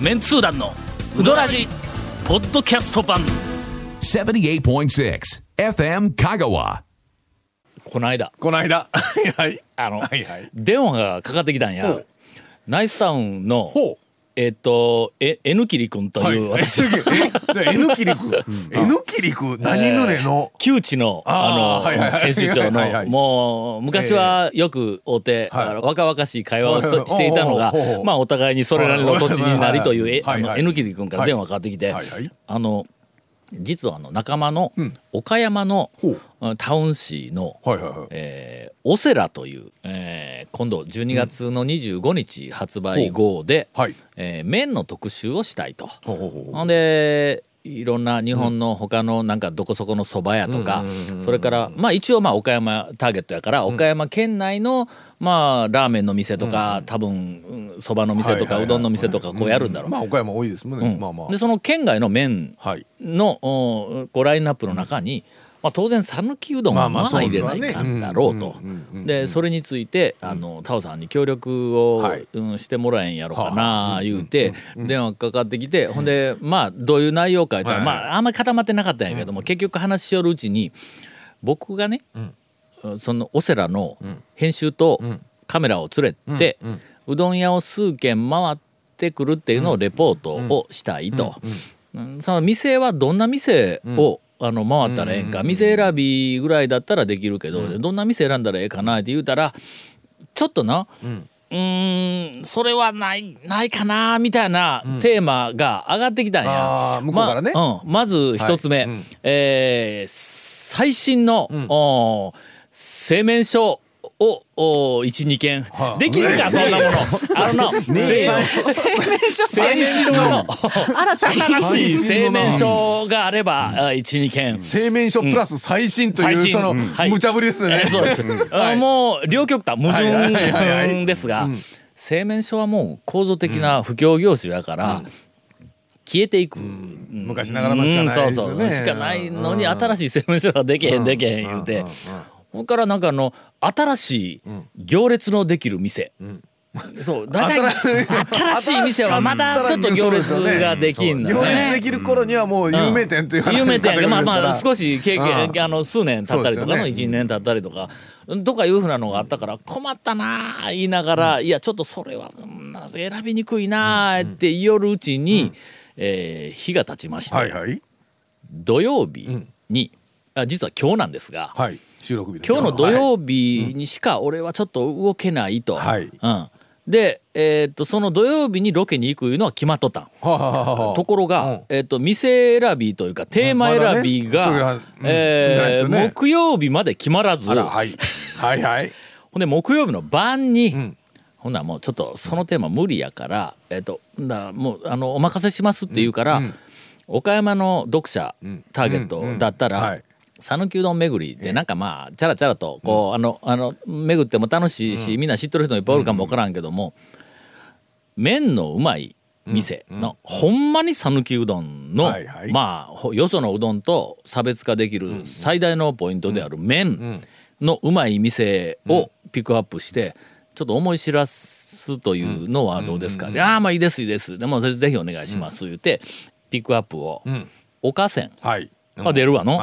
メンツー団のウドラジポッドキャスト版。78.6 FM Kagawa. この間。この間。はいあの、はいはい。電話がかかってきたんや。ナイスタウンのほうえっとえ N キリ君という、はい、え、私え、え N キリク、N キリク、何ぬねの？旧知のあの編集長のもう昔はよく会うて、若々しい会話をしていたのがまあお互いにそれなりの年になりというえあのはいはい。はい N キリ君から電話かかってきてあの実はあの仲間の岡山のタウン市の。えーオセラという、えー今度12月の25日発売号で、はい。えー麺の特集をしたいと。ほんでいろんな日本の他のなんかどこそこの蕎麦屋とかそれからまあ一応まあ岡山ターゲットやから岡山県内のまあラーメンの店とか多分うん蕎麦の店とかうどんの店とかこうやるんだろう。まあ、岡山多いですもんね。まあまあ。で。その県外の麺はい。こうラインナップの中に、まあ、当然讃岐うどんはまあ入れないかんだろうと。でそれについてあのタオさんに協力を、はい。うんしてもらえんやろかな言うて電話かかってきてほんでまあどういう内容か言ったら、まああんまり固まってなかったんやけども、結局話しよるうちに僕がね、そのオセラの編集とカメラを連れて、うどん屋を数軒回ってくるっていうのをレポートをしたいと。うん。その店はどんな店を、あの回ったらええんか、店選びぐらいだったらできるけど、どんな店選んだらええかなって言うたらちょっとな、うーんそれはないないかなみたいなテーマが上がってきたんや。あー向こうからね。まうん、まず一つ目、はい。うん。えー最新の、お製麺所をお12件、はあ。できるか、ねそんなもの。あのな、製製麺所の新しい製麺所があれば、あ12件。製麺所プラス最新という、その、無茶ぶりですよね。えーそうです。もう両極端矛盾ですが、製麺所はもう構造的な不況業種やから、消えていく。昔ながらのしかないですよね。うんそうそう。しかないのに新しい製麺所がでけへんでけへん言うてそれからなんかあの新しい行列のできる店、そうだいたい新しい店はまだちょっと行列ができんの行列でね。きる頃にはもう有名店という話有名店やけどまあまあし少し経験うあの数年経ったりとかのそうですよ12年経ったりとかとかいうふうなのがあったから困ったなあ言いながらいやちょっとそれはうん選びにくいなあって言いよるうちにえー日が経ちましてはいはい。土曜日に、あ実は今日なんですが、はい。収録日今日の土曜日にしか俺はちょっと動けないと。はい。うん、で、えーっとその土曜日にロケに行くいうのは決まっとった。ん。ところが、うん。えーっと店選びというかテーマ選びが、え木曜日まで決まらず。はい。はいはい。ほんで木曜日の晩に、ん。ほんならもうちょっとそのテーマ無理やから、えーっとだからもうあのお任せしますって言うから、岡山の読者ターゲットだったら、はい。讃岐うどん巡りでなんかまあチャラチャラとこう、あのあの巡っても楽しいし、みんな知ってる人もいっぱいおるかもわからんけども、麺のうまい店の、ほんまに讃岐うどんの、まあほよそのうどんと差別化できる最大のポイントである麺のうまい店をピックアップして。ちょっと思い知らすというのはどうですか、でああまあいいですいいです。でもぜぜひお願いします、言うてピックアップを、岡線はい。が出るわの。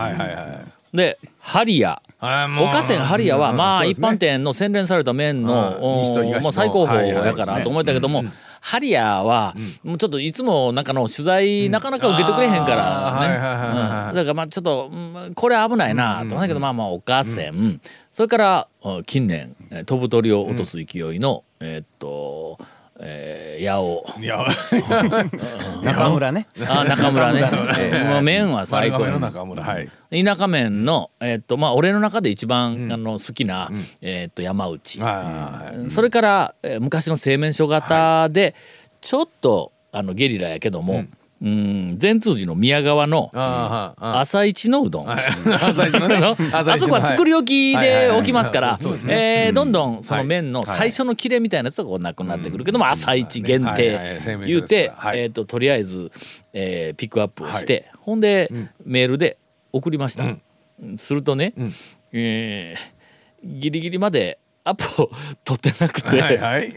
でハリア。岡線ハリアはうんまあ一般店の洗練された麺うん。の。もう最高峰やからと思ったけどもハリアはもうちょっといつもなんかの取材なかなか受けてくれへんからね。うん。だからまあちょっとうんこれ危ないなと思ったけどまあまあ岡線それからうん近年えー飛ぶ鳥を落とす勢いのえーっとえー八尾。いや、中村ね。あ中村ね。もう麺は最高や丸亀の中村。はい。田舎麺の、えっとまあ、俺の中で一番、あの好きな、えっと山内、はい。それから、えー昔の製麺所型で、ちょっとあのゲリラやけども、うん善通寺の宮川の朝市のうどん、あ朝一のね。あそこは作り置きで置きますからどん。どんそのはい。麺の最初の切れみたいなやつがこうなくなってくるけども朝市限はい定言うてえーととりあえずえーピックアップをしてほんでメールで送りました。するとねえーギリギリまでアポを取ってなくて。はいはい。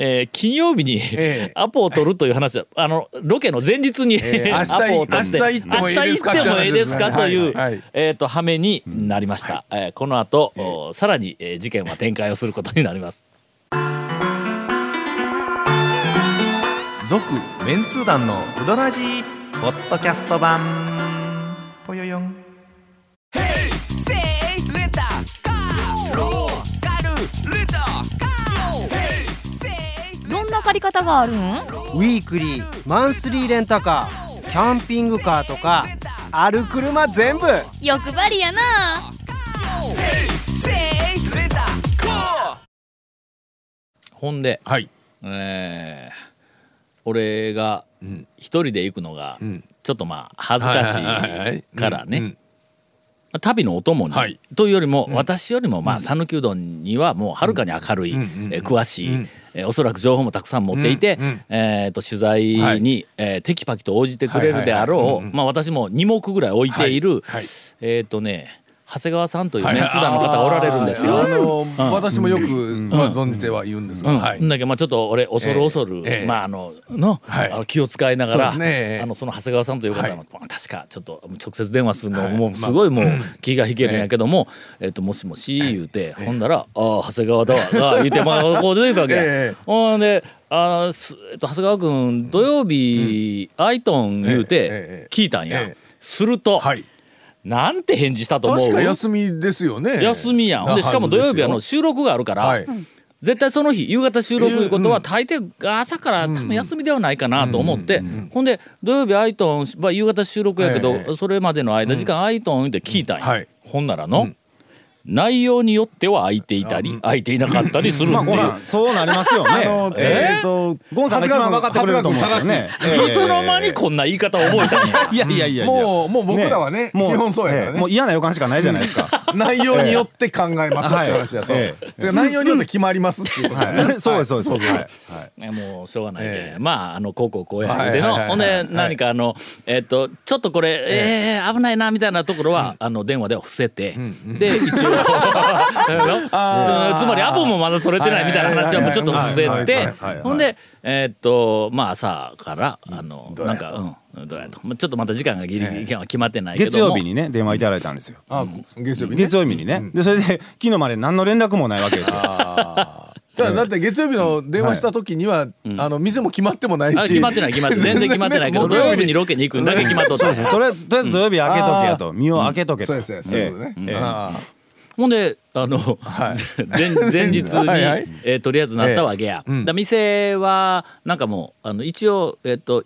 えー金曜日に、ええ。アポを取るという話だ。あのロケの前日に、ええ。アポを取って。明日行ってもいいですか？明日行ってもいいですか？という、はいはいえー、と羽目になりました、えーこの後、おさらに、えー事件は展開をすることになります。続メンツー団のウドラジーポッドキャスト版借り方があるんウィークリーマンスリーレンタカーキャンピングカーとかある車全部。欲張りやな。ほんで、はい。えー俺が一人で行くのがん。ちょっとまあ恥ずかしはいからね、旅のお供に、はい。というよりも、私よりもまあ讃岐うどんにはもうはるかに明るい、んえー詳しい、うん。えーおそらく情報もたくさん持っていて、えー、と取材に、はい。えーテキパキと応じてくれるであろうまあ私も2目ぐらい置いている、はいえっ、とね長谷川さんというメンツ団の方がおられるんですよ。あの私もよくまあ存じてはいるんですが、うん。はい。だけどまあちょっと俺恐る恐る、まああのの,、はい。あの気を使いながら、あのその長谷川さんという方の、確かちょっと直接電話するの、はい。もうすごいもう気が引けるんやけども、えっともしもし言うて、ほんなら「ああ長谷川だわ」が言うてまあこう出てくるわけや。ええほんであえっと長谷川君土曜日、アイトン言うええてええ聞いたんや。ええすると、はいなんて返事したと思う？確か休みですよね。休みやん。でしかも土曜日あの収録があるから、はい。絶対その日夕方収録いうことはうん大抵朝から多分休みではないかなと思って、ほんで土曜日アイトン、まあ、夕方収録やけど、ええ。それまでの間時間アイトンって聞いたんや、はい。ほんならの、内容によっては空いていたり空いていなかったりするまあっていう。ゴンさんそうなりますよね。えー。とゴンさんが一番分かってくれると思うんですよね。いつの間にこんな言い方を覚えたんや。いやいやいやいや。もうもう僕らはね基本そうやからね。ええもう嫌な予感しかないじゃないですか。内容によって考えますって話やそうええだから内容によって決まりますっていうことね。はい。そうですそうですそうです。はい。ねもうしょうがないけまああのこうこうこうやっての、ほんで何かあのえっとちょっとこれえー。危ないなみたいなところは、あの電話では伏せて、で一応 つまりアポもまだ取れてないみたいな話はもうちょっと伏せて。ほんでえっとまあ朝からあのなんかうん。どうやとまあちょっとまた時間がギリギリ決まってないけども。月曜日にね電話いただいたんですよ。あ月曜日ね。月曜日にね。でそれで昨日まで何の連絡もないわけですよ。じゃあだって月曜日の電話した時には、あの店も決まってもないし。あ決まってない決まってない。全然決まってないけど土曜日にロケに行くんだけ決まっとった。ん。ですよとりあえずとりあえず土曜日開けとけやと。身を開けとけと。そうですねほんであの、前前日に、はいはい。えーとりあえずなったわけや。ええうん。だ店はなんかもうあの一応えっ、と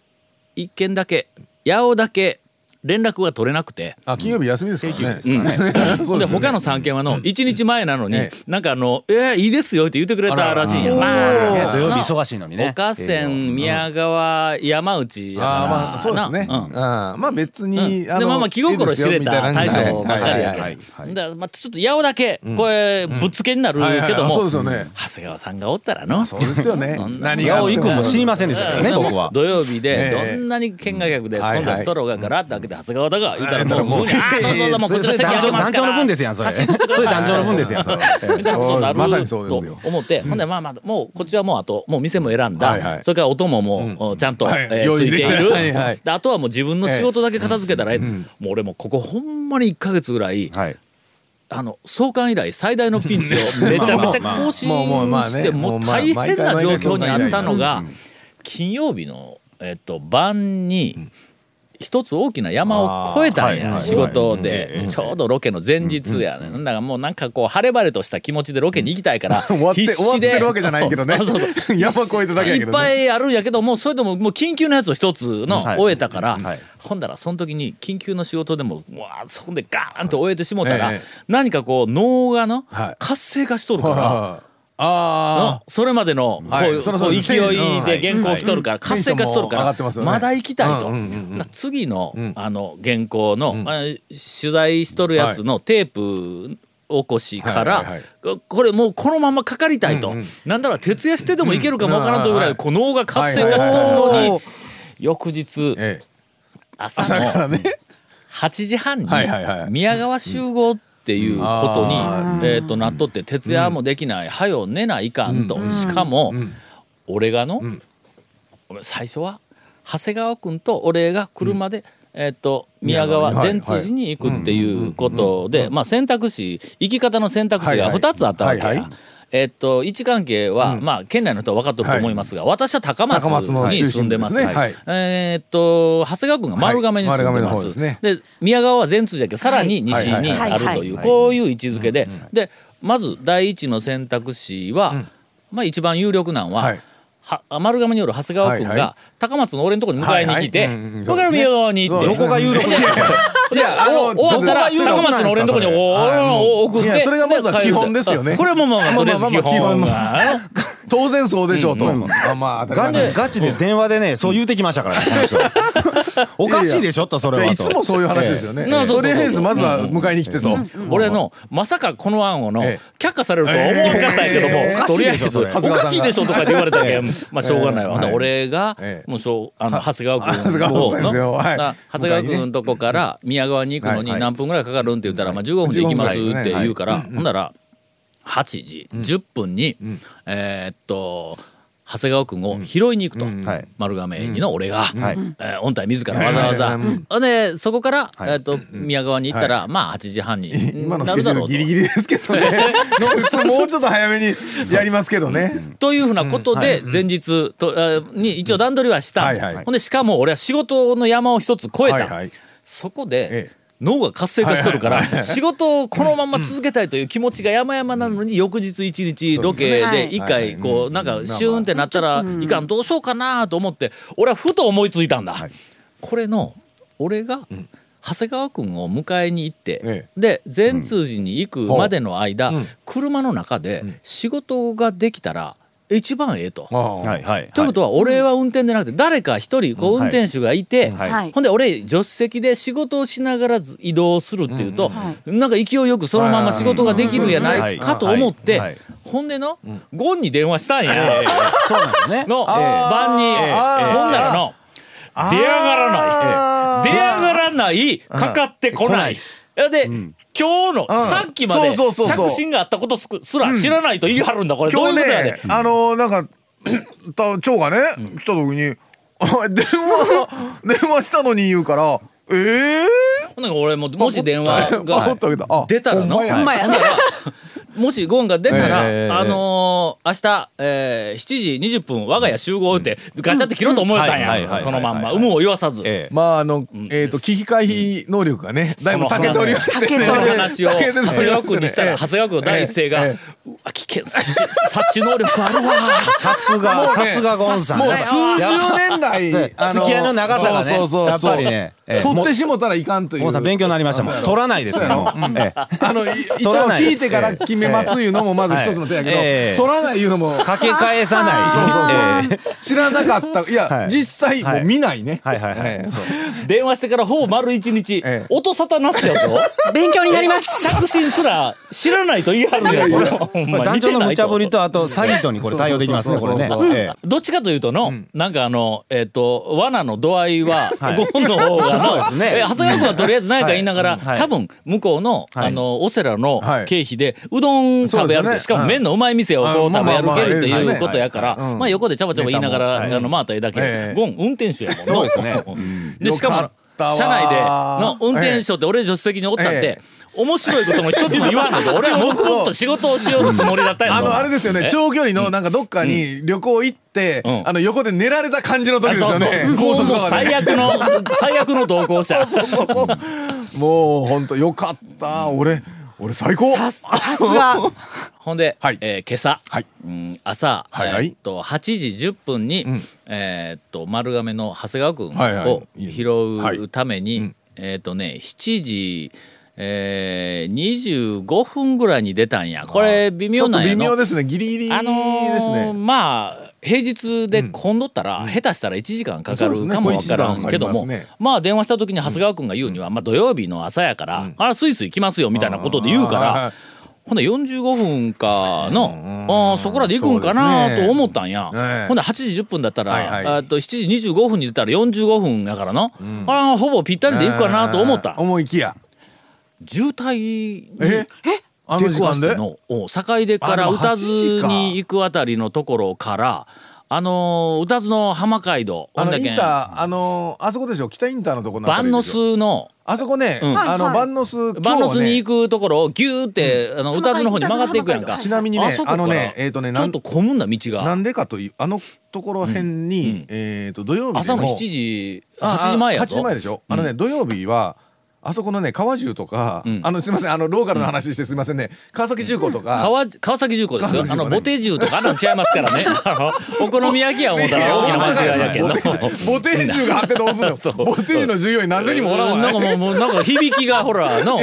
一件だけ八尾だけ連絡が取れなくて。あ金曜日休みですからね、うん、で他の3件はの1日前なのに、えなんかあの「えー、いいですよ」って言ってくれたらしいんや。まあ土曜日忙しいのにね。岡線宮川山内やから。あーまあそうですね、なうん。まあ別に、うん。でまあまあ気心知れた大将ばっかりやけはいはいはいどだまあちょっと八尾だけこれぶっつけになるけども。そうですよね。長谷川さんがおったらの。そうですよね。何があって八尾行くの知りませんでしたからねうん。僕は。土曜日でええ。どんなに見学客で今度はストローがガラッと開けて長谷川だが言うたらもうもうああそうそうそうもうこちら席開けますから団長の分ですやんそれ。それ団長の分ですやんそれ。みたいなことになるまさにそうですよ。と思って、ほんでまあまあもうこっちはもうあともう店も選んだ、それからお供も、おちゃんと、ついている、あとはもう自分の仕事だけ片付けたらええ、もう俺もここほんまに1か月ぐらいはい。あの創刊以来最大のピンチを めちゃめちゃ更新してもう大変な状況にあったのが金曜日の、えっと、晩に一つ大きな山を越えたんや仕事はいで。ちょうどロケの前日やねだからもうなんかこう晴れ晴れとした気持ちでロケに行きたいから 終わって終わってるわけじゃないけどね。そうそう 山越えただけやけどね。いっぱいあるんやけどもそれでももう緊急のやつを一つのはい。終えたから、はい。ほんだらその時に緊急の仕事でもうわーそこでガーンと終えてしもたら、ええ。何かこう脳がのはい。活性化しとるから。ああのそれまでのこう,、勢いうんで原稿来とるから、活性化しとるからまだ行きたいと、次の,、ん。あの原稿の、あ取材しとるやつのテープ起こしから、これもうこのままかかりたいと、うなんだら徹夜してでもいけるかもわからんというぐらうんい。こう脳が活性化しとるのに、翌日ええ。朝朝からのね。8時半に宮川集合っていうことに、あえー、となっとって徹夜もできない、はよ寝ないかんと、しかも、俺がの、最初は長谷川君と俺が車で、えっと宮川善通寺に行くっていうことでまあ選択肢生き方の選択肢がはいはい。2つあったわけや。はいはい。えっと位置関係は、まあ県内の人は分かってると思いますが、私は高松に住んでます。えっと長谷川君が丸亀に住んでます。方ですね。で宮川は善通寺だけどさらに西にはい。あるというこういう位置づけで、でまず第一の選択肢は、まあ一番有力なのは、はい。は丸亀による長谷川君が高松の俺のところに迎えに来てはいはい。うに行って。どこが有力ですか？いや、あの、終わったら、高松の俺のとこになんですかそれお送って。それがまずは基本ですよねこれもまあまあ、基まあまあまあ本。当然そうでしょうと、うんあまあ当たガチガチで電話でねそう言うてきましたから ねおかしいでしょとそれはいとつもそういう話ですよね、ええ。とりあえずまずは迎えに来てと、俺の、まさかこの案をのええ、却下されるとは思わなかったんやけどええ。も、とりあえず、おおかしいでしょそれ。かしいでしょとかって言われたけん、まあしょうがないわ。はい俺がえ、えもうしょう、あの、長谷川君の、はい。な長谷川君のとこから宮川に行くのに何分ぐらいかかるんって言ったら、まあ15分で行きます15分って言うから、ほんなら、8時10分に、えーっと、長谷川君を拾いに行くと、はい。丸亀駅の俺が、はい。えー音体自らわざわざ、ほんでそこから、はい。えーっと宮川に行ったら、まあ8時半に今のスなるだろうと。ケジュールギ。リギリですけどね。もうちょっと早めにやりますけどね。というふうなことで前日と、あに一応段取りはした、はいはい。ほんでしかも俺は仕事の山を一つ越えた、はいはい。そこで、ええ脳が活性化しとるから、仕事をこのまま続けたいという気持ちが山々なのに翌日一日ロケで一回こうなんかシューンってなったらいかんどうしようかなと思って俺はふと思いついたんだ。これの俺が長谷川君を迎えに行って、えで善通寺に行くまでの間、うん。車の中で仕事ができたら一番ええと。はいはい。ということは俺は運転でなくて誰か一人こう運転手がいて、ほんで俺助手席で仕事をしながらず移動するっていうと、なんか勢いよくそのまま仕事ができるんやないかと思って、ほんでの、ゴンに電話したんや、そうなんですね。の、晩に、ほんならの出上がらない、出上がらないかかってこない。やで、今日の、さっきまで着信があったことすすら知らないと言い張るんだこれ。どういうことやでね、あのーなんか た長がね、来た時に「あ 電話 電話したのに」言うから「ええほんなら俺ももし電話ー?」があったけどあ出たらの、ほんまや。ほんまやほんな。ら もしゴンが出たら、ええあのー明日、えー、7時20分我が家集合ってガチャって切ろうと思ったんや、そのまんま。はい有無を言わさず、ええ。まああの、えっ、と危機回避能力がね、だいぶ長けておりましてね。その話を長谷川君にしたら長谷川君の第一声が「えうわ危険。察知能力あるわ」さすがさすがゴンさん。もう数十年来、あ付き合いの長さがねそうそうそう。やっぱりねええ。取ってしもたらいかんという。勉強になりましたもん。取らないですからもうええ。あのい一応聞いてから決めますいうのもまず一つの手やけど、ええ。取らないいうのも。かけ返さない。ええ。知らなかった。いや、はい。実際もう見ないね。はい。はい。はい。電話してからほぼ丸一日、ええ。音沙汰なしやぞ。勉強になります。着信すら知らないと言い張るんやこ団長の無茶ぶりととあと詐欺とにこれ対応できますねこれね。どっちかというとの、なんかあのえっ、と罠の度合いははい。ゴンの方がの そうですね。え長谷川君はとりあえず何か言いながら、はい。多分向こうの、はい。あのオセラのはい。経費でうどん食べ歩く、そうですね。しかも麺のうまい店をこうはい食べ歩けるってまあまあまあいうことやから、まあ横でちゃばちゃば言いながら、あの回った絵だけ、ええゴン運転手やもんのそうですね。でしかも車内での運転手って俺助手席におったって、ええ面白いことも一つも言わないと 俺は黙々と仕事をしようつもりだったよ。あのあれですよね。え？長距離のなんかどっかに旅行行って、うん。あの横で寝られた感じの時ですよね。そうそう。高速もうとかで最悪の最悪の同行者。そうそうそう。もう本当よかった。俺俺最高。さすさすが。ほんで、はい。えー今朝、はい。うん、朝、はいはい。えーっと8時10分に、えーっと丸亀の長谷川君はいはい。を拾うために、うん。えーっとね7時えー、25分ぐらいに出たんや。これ微妙なんやの？微妙ですね。ギリギリですあのーね、まあ平日で混んどったら、下手したら1時間かかるかもわからんけども、ねまあ電話した時に長谷川君が言うには、まあ土曜日の朝やから、あらスイスイ来ますよみたいなことで言うから。ほんで45分かの、あーそこらで行くんかなと思ったんや、ええ。ほんで8時10分だったら、はいはい。あと7時25分に出たら45分やからの、あーほぼぴったりで行くかなと思った、思いきや渋滞にえ？あの時間で？出くわしてのお坂出から宇多8時か。津に行くあたりのところからあのー、宇多津の浜街道あのインターあのーあそこでしょ？北インターのとこのあたバンノりでしょ？スのあそこね、うん。あの、はいバンノスバンノスに行くくところをギューって、あの宇多津の方に曲がっていくやんか。ちなみにねあのねえーとねなんちょっと混むんだ道が。なんでかというあのところ辺に、えっ、と土曜日朝の7時あ8時前や8ぞ時前でしょ、あのね土曜日はあそこのね川中とか、ん。あのすみませんあのローカルの話してすみませんね。川崎重工とか、川川崎重工ですよ、ね。あのボテ重とかあんなん違いますからね。お好み焼きや思ったら大きな間違いやけど。ボテボテージュがあってどうすんの？ボテージュの従業員何千人もおらんわ。なんかもうもうなんか響きがほらの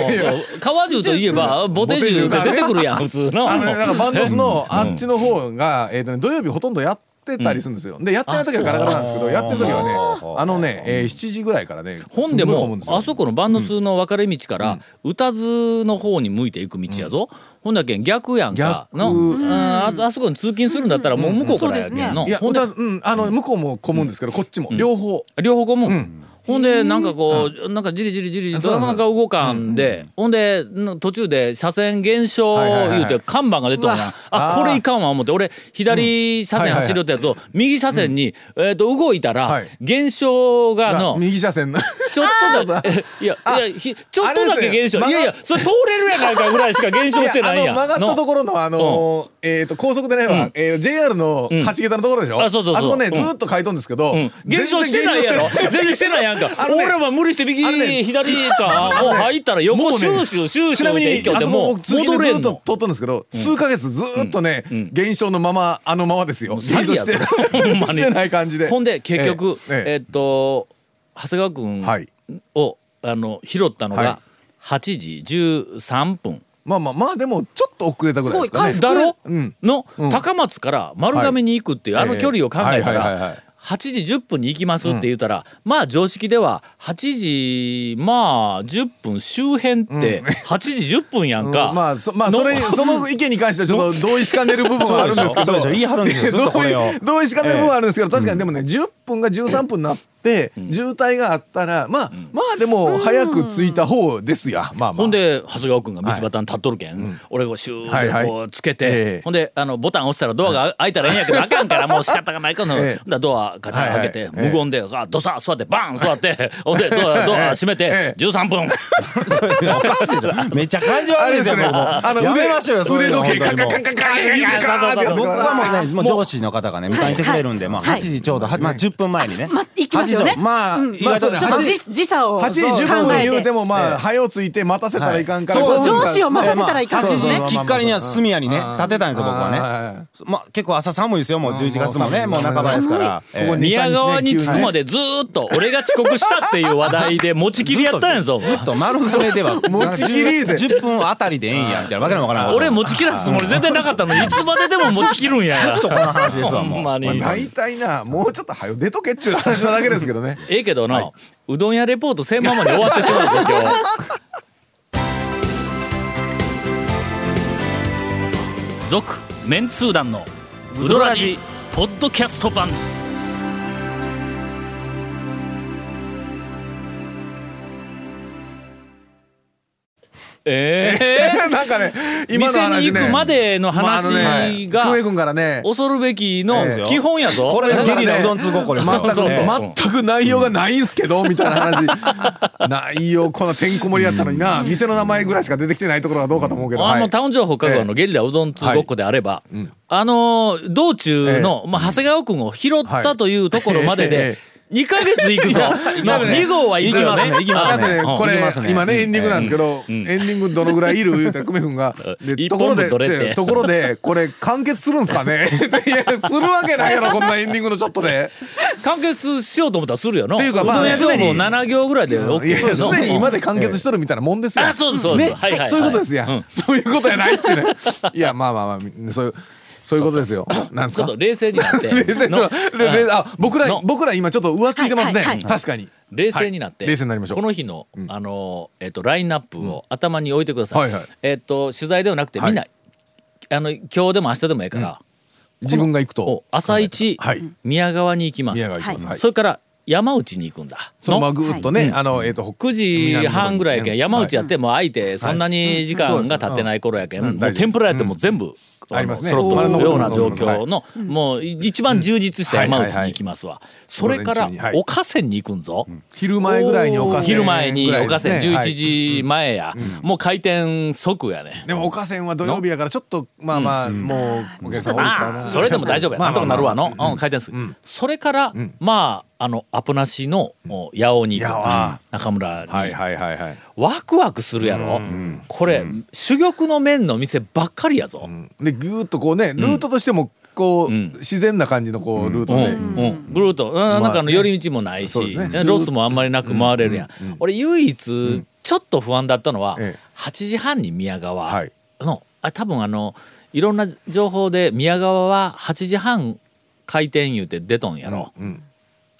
川重といえばボテ重って出てくるやん普通の。あのねなんかバンドスのあっちの方が、えーとね、土曜日ほとんどやってたりするんですよ、でやってない時はガラガラなんですけどやってる時はねあのね、えー、7時ぐらいからねほんですもあそこの万能数の分かれ道から宇多津の方に向いていく道やぞ、ほんだけん逆やんか。逆。の。うん。ああそこに通勤するんだったらもう向こうからやけんの、いやほんうんあの向こうも混むんですけどこっちも。両方、両方混む、ほんでなんかこう、なんかじりじりじりじりなかなか動かんで、ほんでん途中で車線減少言うて看板が出とんやあこれいかんわ思って。俺左車線走るってやつを右車線に、えー、と動いたら、はい。減少ががの右車線の。ちょっとだけ いやいやひちょっとだけ減少いやいやそれ通れるやないかぐらいしか減少してないやん。あの曲がったところのあのーえっと高速でないわ、えー JR の橋桁のところでしょ、あそうそうそう。こねうん。ずーっと書いとんですけど、うん。減少してないやろ？全然してない。やんか。俺は無理して右、左か もう入ったら横もうねシューシューシューシちなみにあそこでもう僕ずっと通ったんですけど、数ヶ月ずーっとね、減少のままあのままですよ。詐欺やしてほんまに。してない感じで。ほんで結局ええ。えっと長谷川君はい。をあの拾ったのはが8時13分まあまあまあでもちょっと遅れたぐらいですかね。だろうん。の高松から丸亀に行くっていうあの距離を考えたら8時10分に行きますって言ったらまあ常識では8時まあ10分周辺って8時10分やんうん。か。まあそまあのそれその意見に関してはちょっと 同意しかねる部分はあるんですけど。同意しかねる部分はあるんですけど確かにでもね10分が13分になって渋滞があったらまあまあでも早く着いた方ですや。まあまあ。ほんで長谷川君が道端に立っとるけん、俺がシューはいはい。ってこうつけて、ええ。ほんであのボタン押したらドアが開いたらええんやけど、あかんから もう仕方がないから、ドアガチャン開けて、無言でガーッドサー座ってバーン座ってほんでドアドア閉めて、ええ。13分。めっちゃ感じあ悪いですすよあのやめましょうよ腕時計カンカンカンカンカン僕はもうね、上司の方がね、迎えてくれるんで、まあ、はい8時ちょうど、はまあ、10分前にね。ますよね。8時まあ、うん。まあそうちょっと時時差を8時10考分えて。言うてもまあ早う着いて待たせたらいかんから上司を待たせたらいかん8ですね。時きっかりには隅屋にねうん立てたんですよ僕はね。はまあ結構朝寒いですよもう11月もねうんもう半ばですから。宮川に着くまでずーっと俺が遅刻したっていう話題で持ちきりやったんやぞずっと丸亀では持ちきりで10分あたりでええんやみたいなわけのわからん俺持ちきらすつもり全然なかったのにいつまででも持ちきるんやずっとこの話ですわもう大体なもうちょっと早う出とけっちゅう話なだけですけどね。ええけどな、うどん屋レポートせんままに終わってしまうぞ今日。続メンツー団のウドラジポッドキャスト版。ええ なんかね今の店に話ね行くまでの話まああのねが久江君からね。恐るべきのええ。基本やぞ、これゲリラうどん通ごっこですよ全く全く内容がないんすけどみたいな話。内容このてんこ盛りやったのにな。店の名前ぐらいしか出てきてないところはどうかと思うけど。あのはい。タウン情報各話のゲリラうどん通ごっこであれば、あの道中の、まあ、長谷川君を拾ったというところまでえで2ヶ月行くぞ、まあ、2号は行くよね。行きますね。これ、今ね、エンディングなんですけど、エンディングどのぐらいいる？言うて、久米君が。ところでところで、これ完結するんすかね？いや、するわけないやろ、こんなエンディングのちょっとで。完結しようと思ったらするよなっていうかまあすでに。7行ぐらいで OK すの。でに今で完結しとるみたいなもんですよ。あそうですそうです。そういうことですやうん。そういうことやないっちゅうね。いや、まあまあまあ、そういう、そういうことですよ。なんすか？ちょっと冷静になって。冷静ちょっとれれあ僕らの。僕ら今ちょっと浮ついてますね、はいはいはい。確かに。冷静になって、はい。冷静になりましょう。この日の、あのえっ、とラインナップを頭に置いてください。はいはい。えっ、と取材ではなくて、はい。みんなあの今日でも明日でもいいから、自分が行くと。お朝一、はい。宮川に行きます。宮川行きます、ははい。それから山内に行くんだ。そのまぐーっとね、あのえっ、と9時半ぐらいやけん山内やってもう空いてそんなに時間が経ってない頃やけんもう天ぷらやっても全部ありますね。揃っとるような状はい。況の、もう一番充実した山内に行きますわ。それから岡線に行くんぞ。昼前ぐらいに岡線昼前に岡線ですね。はい。11時前や、もう開店即やね。でも岡線は土曜日やからちょっとまあまあもうお客さん多いかな。まあそれでも大丈夫や、なんとかなるわの、うん、回転する、それから、まああのアポなしのお八尾に行く。中村に、はいはいはいはい。ワクワクするやろ、これ、珠玉の麺の店ばっかりやぞ、でぐーっとこうねルートとしてもこう、ん。自然な感じのこうルートうん。で、うん、ぐるっと、うんなんかあの寄り道もないし、ロスもあんまりなく回れるやん、俺唯一ちょっと不安だったのは、ええ。8時半に宮川はい。の、あ多分あのいろんな情報で宮川は8時半開店言うて出とんやろ、うん。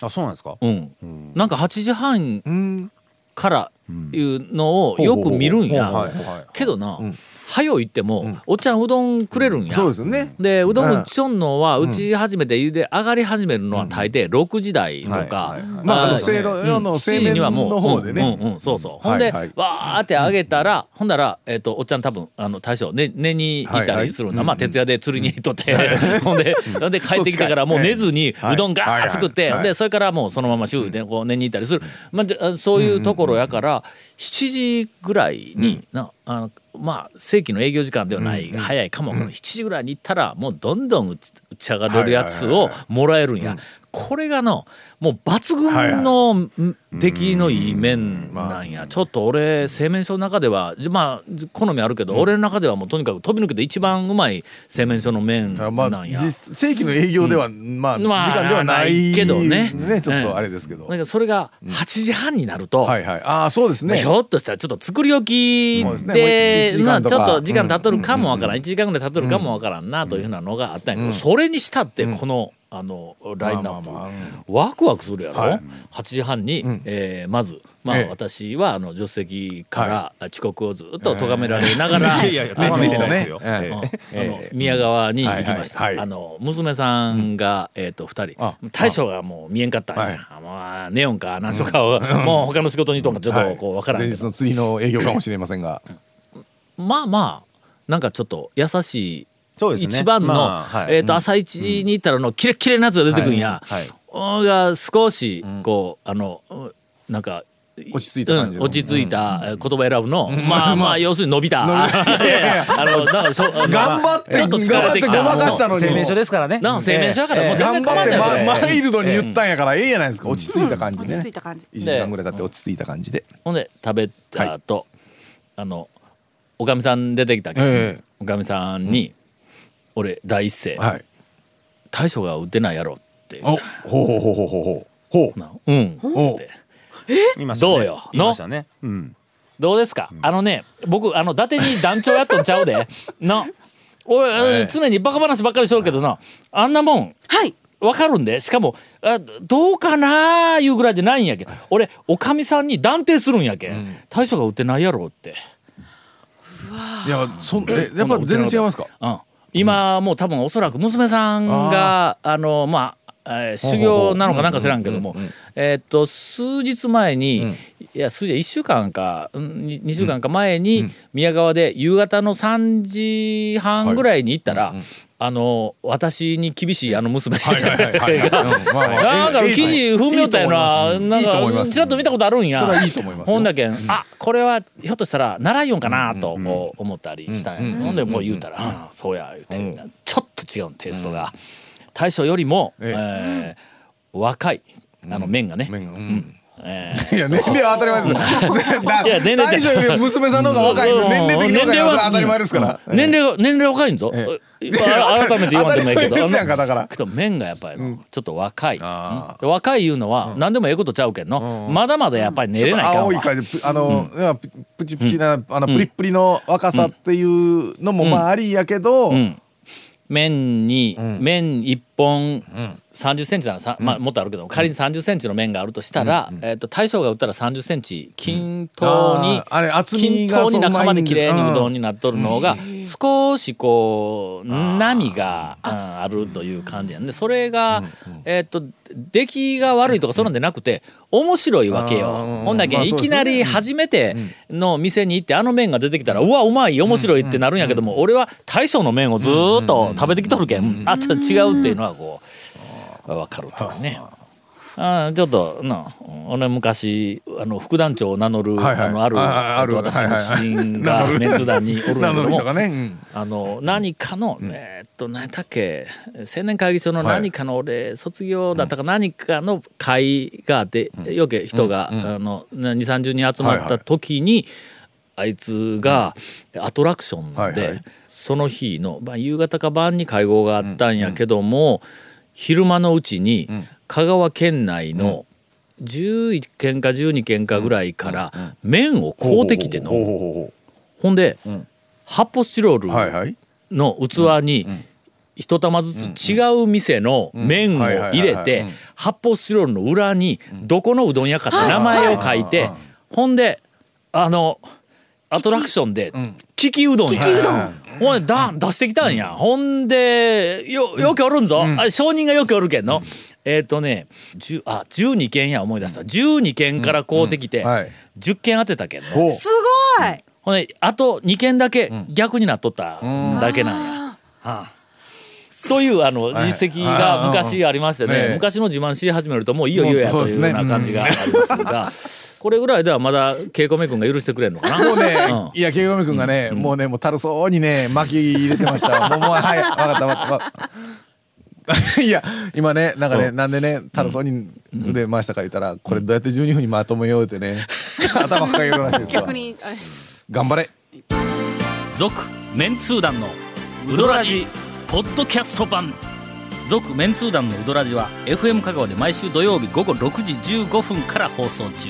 あそうなんですか？うん。なんか8時半うん。からいうのをよく見るんや、けどな、早行っても、おっちゃんうどんくれるんや、そうですよね。でうどん打ちょんのは打ち始めて茹で上がり始めるのは大抵6時台とか、まああのーせいろの7製麺時にはもうの方でね。うんうんうんそうそう。ほんで、わーって上げたらほんなら、えっとおっちゃん多分あの大将寝寝に行ったりするんだ、まあ徹夜で釣りに行っとって、ほんでほんで帰ってきてからもう寝ずにはい。うどんガーッ作って、でそれからもうそのまま週でこう寝に行ったりする、まあそういうところやから7時ぐらいに、なあのまあ正規の営業時間ではない、早いかも。わからない7時ぐらいに行ったらもうどんどん打ち上がれるやつをもらえるんや。これがのもう抜群のん出来のいい麺なんや、ちょっと俺製麺所の中ではまあ好みあるけど、俺の中ではもうとにかく飛び抜けて一番うまい製麺所の麺なんや。実正規の営業では、まあ時まあ間ではないけどね。ちょっとあれですけど、だからそれが8時半になると、はいはい。ああそうですね。ひょっとしたらちょっと作り置きでまあちょっと時間経っとるかもわからん。1時間ぐらい経っとるかもわからんなというふうなのがあったんやけどそれにしたってこのあのラインナップ。ワクワクするやろ？はい。8時半にえーまずまあええ。私はあの助手席から遅刻をずっと咎められながらええうん。あの宮川に行きました、はいはいはい。あの娘さんが、えー、と2人。あ。大将がもう見えんかったんや、はい。まあネオンか何しとかを、もう他の仕事にとんかちょっとこう分からんけど、前日の釣りの営業かもしれませんが。まあまあなんかちょっと優しいそうですね。一番の、まあはい。えー、と朝一に行ったらのキレッキレなやつが出てくるんや、はい。が少しこう、あのうんなんか落ち着いた感じの。うん落ち着いたえー言葉選ぶの、まあまあ要するに伸びた。あのなんかしょ頑張ってちょっと疲れてきた。頑張ってごまかしたのに。製麺所ですからね。なんか製麺所やからもう全然頑張って、構わないま、よマイルドに言ったんやからええやないですか。落ち着いた感じ落でねち着いた感じ。1時間ぐらい経って落ち着いた感じで。ほんで食べた後、あのおかみさん出てきたけど、ええ。おかみさんに、俺第一声、はい。大将が打てないやろって。おほうほうほうほうほうほう。ほう。なうん。おって。言いましたねどう？よ言いましたね。うん。どうですか、あのね僕あの伊達に団長やっとんちゃうで。な俺、ええ常にバカ話ばっかりしとるけどなあんなもんはい。わかるんで。しかもあどうかなーいうぐらいでないんやけん俺おかみさんに断定するんやけん、大将が打てないやろって、いやそんえやっぱ全然違いますか？うん、今もう多分おそらく娘さんがあのまあえー修行なのかなんか知らんけども。えーっと数日前に、いや数日1週間か2週間か前に宮川で夕方の3時半ぐらいに行ったら、あの私に厳しいあの娘。がなんか記事踏み寄ったようななんかちらっと見たことあるんや。ほんだけんあこれはひょっとしたら奈良イオンかなとこう思ったりしたんやほんでもう言うたらあ「そうや」言うて。ちょっと違うテイストが大将よりもええ。ー若いあの麺がね。麺が。うん。えー いや年齢は当たり前です。だ いや年齢大将より娘さんの方が若いの年齢的に若いのは当たり前ですから。年齢が年齢若いんぞ。あ改めて言わんでもいいけど。当たり前ですやんかだから。けど麺がやっぱりのちょっと若い。あうん。若いいうのは何でもええことちゃうけんの。まだまだやっぱり寝れないかん青いわ感じあの、いやププチプチな、あのプリップリの若さっていうのもまあありやけど、うん。麺に麺一本30センチならさ、まあ、もっとあるけど仮に30センチの面があるとしたら、えー、と大将が売ったら30センチ均等に、均が等に中まで綺麗にそうどんになっとるのが少しこう波がああるという感じやん。でそれが、えっ、と出来が悪いとかそんなんでなくて面白いわけよ。うんほんだけいきなり初めての店に行ってあの麺が出てきたらうわうまい面白いってなるんやけども俺は大将の麺をずーっと食べてきとるけん。あちょっと違うっていうのはこう分かるというね。あー。ちょっとな俺昔あの副団長を名乗る、はいはい。あのあるあある私の知人はい。はいがメンツ団におるんだけども。ね、うん。あの何かの、えーっと何だっけ青年会議所の何かの俺、卒業だったか何かの会があって、よけ人が、あの2 3 0人集まった時に、あいつがアトラクションで、はいはいその日の、まあ、夕方か晩に会合があったんやけども、昼間のうちに香川県内の11軒か12軒かぐらいから麺を買うてきての。ほんで、発泡スチロールの器に一玉ずつ違う店の麺を入れて発泡スチロールの裏にどこのうどん屋かって名前を書いてほんであのアトラクションで利きうどんやほんでだ出してきたんや。ほんでよよくおるんぞ。あれ証人がよくおるけんの。えっとね10あ12軒や思い出した。12軒から買うてきてはい。10軒当てたけんの。すごい。ほんであと2件だけ逆になっとっただけなんや。はあ。というあの実績が昔ありましてね、ええ昔の自慢し始めるともういいよいいよやというような感じがありますが、これぐらいではまだ稽古目君が許してくれんのかな？もうね、うんいや、ケイゴミ君がね、もうね、もうたるそうにね、巻き入れてました。もう、もう、はい、わかった、わかったわかった。いや、今ね、なんかね、なんでね、たるそうに腕回したか言ったら、これどうやって12分にまとめようってね、頭抱えるらしいですわ逆。に頑張れ。続メンツー団のウドラジポッドキャスト版続メンツー団のウドラジは FM 香川で毎週土曜日午後6時15分から放送中